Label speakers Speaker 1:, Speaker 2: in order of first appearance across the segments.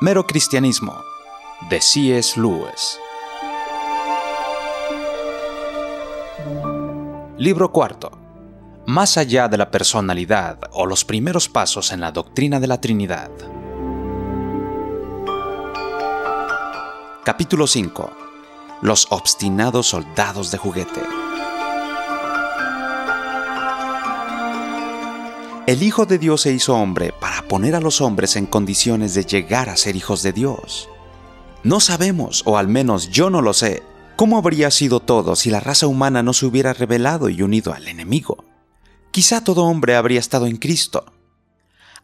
Speaker 1: Mero Cristianismo, de C.S. Lewis. Libro cuarto. Más allá de la personalidad o los primeros pasos en la doctrina de la Trinidad. Capítulo 5. Los obstinados soldados de juguete. El Hijo de Dios se hizo hombre para poner a los hombres en condiciones de llegar a ser hijos de Dios. No sabemos, o al menos yo no lo sé, cómo habría sido todo si la raza humana no se hubiera rebelado y unido al enemigo. Quizá todo hombre habría estado en Cristo.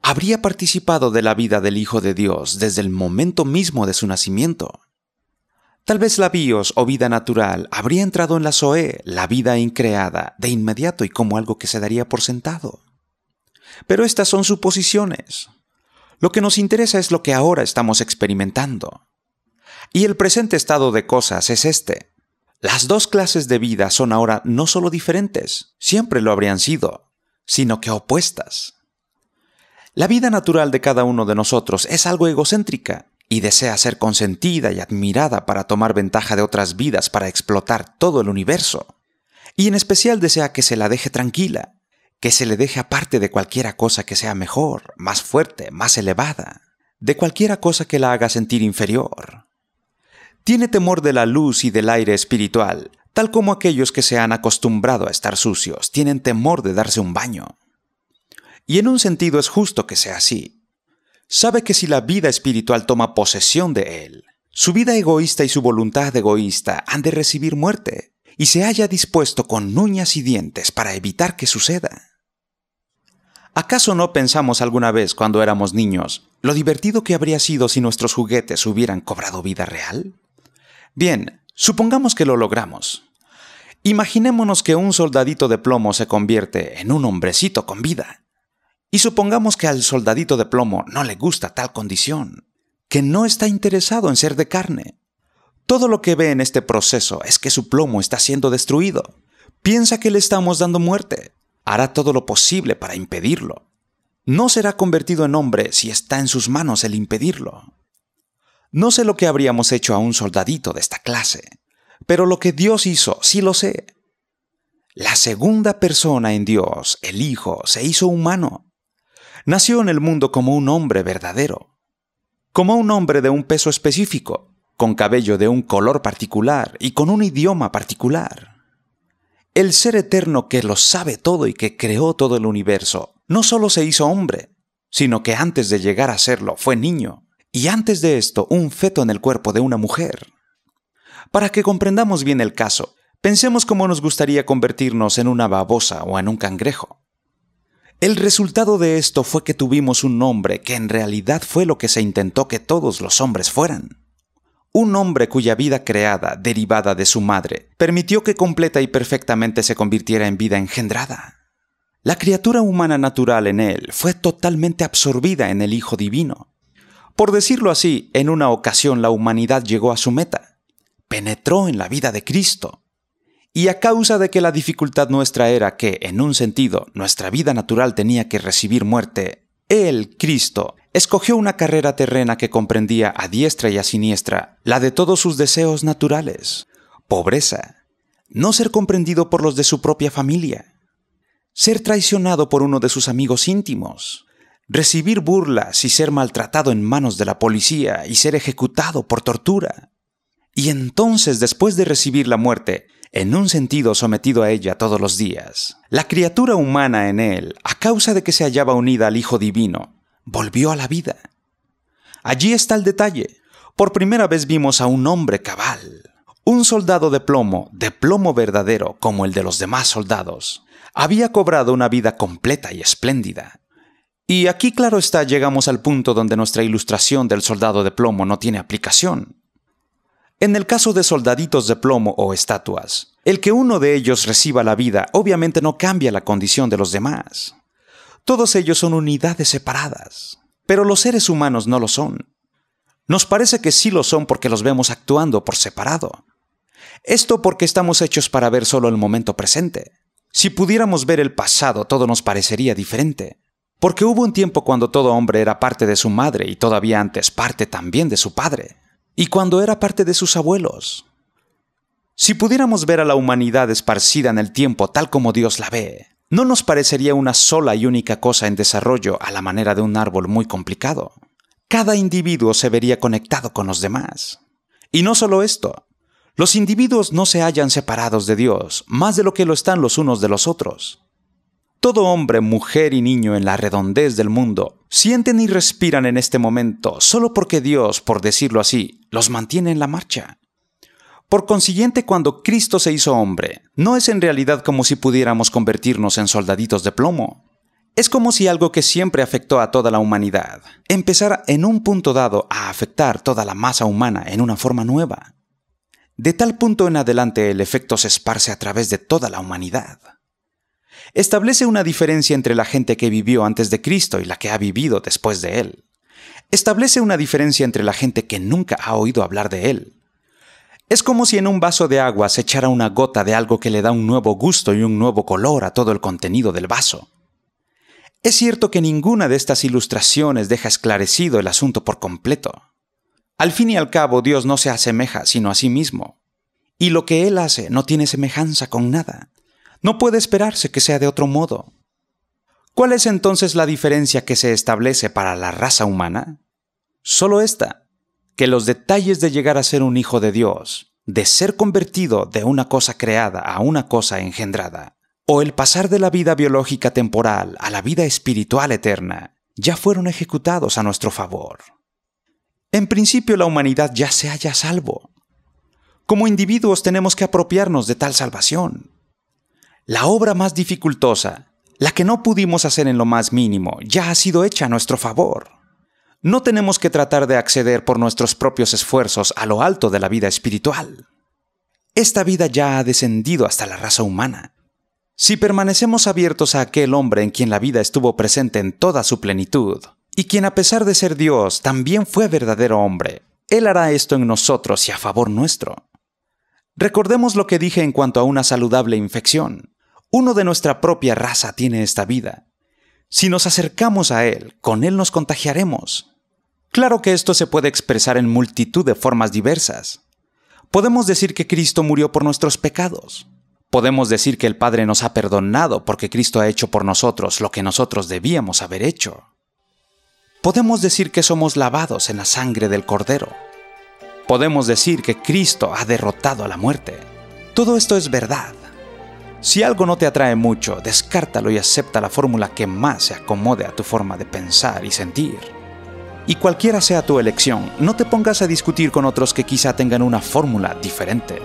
Speaker 1: Habría participado de la vida del Hijo de Dios desde el momento mismo de su nacimiento. Tal vez la bios o vida natural habría entrado en la Zoe, la vida increada, de inmediato y como algo que se daría por sentado. Pero estas son suposiciones. Lo que nos interesa es lo que ahora estamos experimentando. Y el presente estado de cosas es este. Las dos clases de vida son ahora no solo diferentes, siempre lo habrían sido, sino que opuestas. La vida natural de cada uno de nosotros es algo egocéntrica y desea ser consentida y admirada para tomar ventaja de otras vidas para explotar todo el universo. Y en especial desea que se la deje tranquila, que se le deje aparte de cualquiera cosa que sea mejor, más fuerte, más elevada, de cualquiera cosa que la haga sentir inferior. Tiene temor de la luz y del aire espiritual, tal como aquellos que se han acostumbrado a estar sucios tienen temor de darse un baño. Y en un sentido es justo que sea así. Sabe que si la vida espiritual toma posesión de él, su vida egoísta y su voluntad egoísta han de recibir muerte, y se haya dispuesto con uñas y dientes para evitar que suceda. ¿Acaso no pensamos alguna vez cuando éramos niños lo divertido que habría sido si nuestros juguetes hubieran cobrado vida real? Bien, supongamos que lo logramos. Imaginémonos que un soldadito de plomo se convierte en un hombrecito con vida. Y supongamos que al soldadito de plomo no le gusta tal condición, que no está interesado en ser de carne. Todo lo que ve en este proceso es que su plomo está siendo destruido. Piensa que le estamos dando muerte, hará todo lo posible para impedirlo. No será convertido en hombre si está en sus manos el impedirlo. No sé lo que habríamos hecho a un soldadito de esta clase, pero lo que Dios hizo sí lo sé. La segunda persona en Dios, el Hijo, se hizo humano. Nació en el mundo como un hombre verdadero, como un hombre de un peso específico, con cabello de un color particular y con un idioma particular. El ser eterno que lo sabe todo y que creó todo el universo, no solo se hizo hombre, sino que antes de llegar a serlo fue niño, y antes de esto un feto en el cuerpo de una mujer. Para que comprendamos bien el caso, pensemos cómo nos gustaría convertirnos en una babosa o en un cangrejo. El resultado de esto fue que tuvimos un hombre que en realidad fue lo que se intentó que todos los hombres fueran un hombre cuya vida creada, derivada de su madre, permitió que completa y perfectamente se convirtiera en vida engendrada. La criatura humana natural en él fue totalmente absorbida en el Hijo Divino. Por decirlo así, en una ocasión la humanidad llegó a su meta, penetró en la vida de Cristo. Y a causa de que la dificultad nuestra era que, en un sentido, nuestra vida natural tenía que recibir muerte, Él, Cristo, escogió una carrera terrena que comprendía a diestra y a siniestra la de todos sus deseos naturales, pobreza, no ser comprendido por los de su propia familia, ser traicionado por uno de sus amigos íntimos, recibir burlas y ser maltratado en manos de la policía y ser ejecutado por tortura. Y entonces, después de recibir la muerte, en un sentido sometido a ella todos los días, la criatura humana en él, a causa de que se hallaba unida al Hijo Divino, volvió a la vida. Allí está el detalle. Por primera vez vimos a un hombre cabal, un soldado de plomo, de plomo verdadero como el de los demás soldados. Había cobrado una vida completa y espléndida. Y aquí claro está llegamos al punto donde nuestra ilustración del soldado de plomo no tiene aplicación. En el caso de soldaditos de plomo o estatuas, el que uno de ellos reciba la vida obviamente no cambia la condición de los demás. Todos ellos son unidades separadas, pero los seres humanos no lo son. Nos parece que sí lo son porque los vemos actuando por separado. Esto porque estamos hechos para ver solo el momento presente. Si pudiéramos ver el pasado, todo nos parecería diferente. Porque hubo un tiempo cuando todo hombre era parte de su madre y todavía antes parte también de su padre, y cuando era parte de sus abuelos. Si pudiéramos ver a la humanidad esparcida en el tiempo tal como Dios la ve, no nos parecería una sola y única cosa en desarrollo a la manera de un árbol muy complicado. Cada individuo se vería conectado con los demás. Y no solo esto, los individuos no se hallan separados de Dios más de lo que lo están los unos de los otros. Todo hombre, mujer y niño en la redondez del mundo sienten y respiran en este momento solo porque Dios, por decirlo así, los mantiene en la marcha. Por consiguiente, cuando Cristo se hizo hombre, no es en realidad como si pudiéramos convertirnos en soldaditos de plomo. Es como si algo que siempre afectó a toda la humanidad empezara en un punto dado a afectar toda la masa humana en una forma nueva. De tal punto en adelante el efecto se esparce a través de toda la humanidad. Establece una diferencia entre la gente que vivió antes de Cristo y la que ha vivido después de él. Establece una diferencia entre la gente que nunca ha oído hablar de él es como si en un vaso de agua se echara una gota de algo que le da un nuevo gusto y un nuevo color a todo el contenido del vaso. Es cierto que ninguna de estas ilustraciones deja esclarecido el asunto por completo. Al fin y al cabo, Dios no se asemeja sino a sí mismo. Y lo que Él hace no tiene semejanza con nada. No puede esperarse que sea de otro modo. ¿Cuál es entonces la diferencia que se establece para la raza humana? Solo esta que los detalles de llegar a ser un hijo de Dios, de ser convertido de una cosa creada a una cosa engendrada, o el pasar de la vida biológica temporal a la vida espiritual eterna, ya fueron ejecutados a nuestro favor. En principio la humanidad ya se halla salvo. Como individuos tenemos que apropiarnos de tal salvación. La obra más dificultosa, la que no pudimos hacer en lo más mínimo, ya ha sido hecha a nuestro favor. No tenemos que tratar de acceder por nuestros propios esfuerzos a lo alto de la vida espiritual. Esta vida ya ha descendido hasta la raza humana. Si permanecemos abiertos a aquel hombre en quien la vida estuvo presente en toda su plenitud, y quien a pesar de ser Dios también fue verdadero hombre, Él hará esto en nosotros y a favor nuestro. Recordemos lo que dije en cuanto a una saludable infección. Uno de nuestra propia raza tiene esta vida. Si nos acercamos a Él, con Él nos contagiaremos. Claro que esto se puede expresar en multitud de formas diversas. Podemos decir que Cristo murió por nuestros pecados. Podemos decir que el Padre nos ha perdonado porque Cristo ha hecho por nosotros lo que nosotros debíamos haber hecho. Podemos decir que somos lavados en la sangre del Cordero. Podemos decir que Cristo ha derrotado a la muerte. Todo esto es verdad. Si algo no te atrae mucho, descártalo y acepta la fórmula que más se acomode a tu forma de pensar y sentir. Y cualquiera sea tu elección, no te pongas a discutir con otros que quizá tengan una fórmula diferente.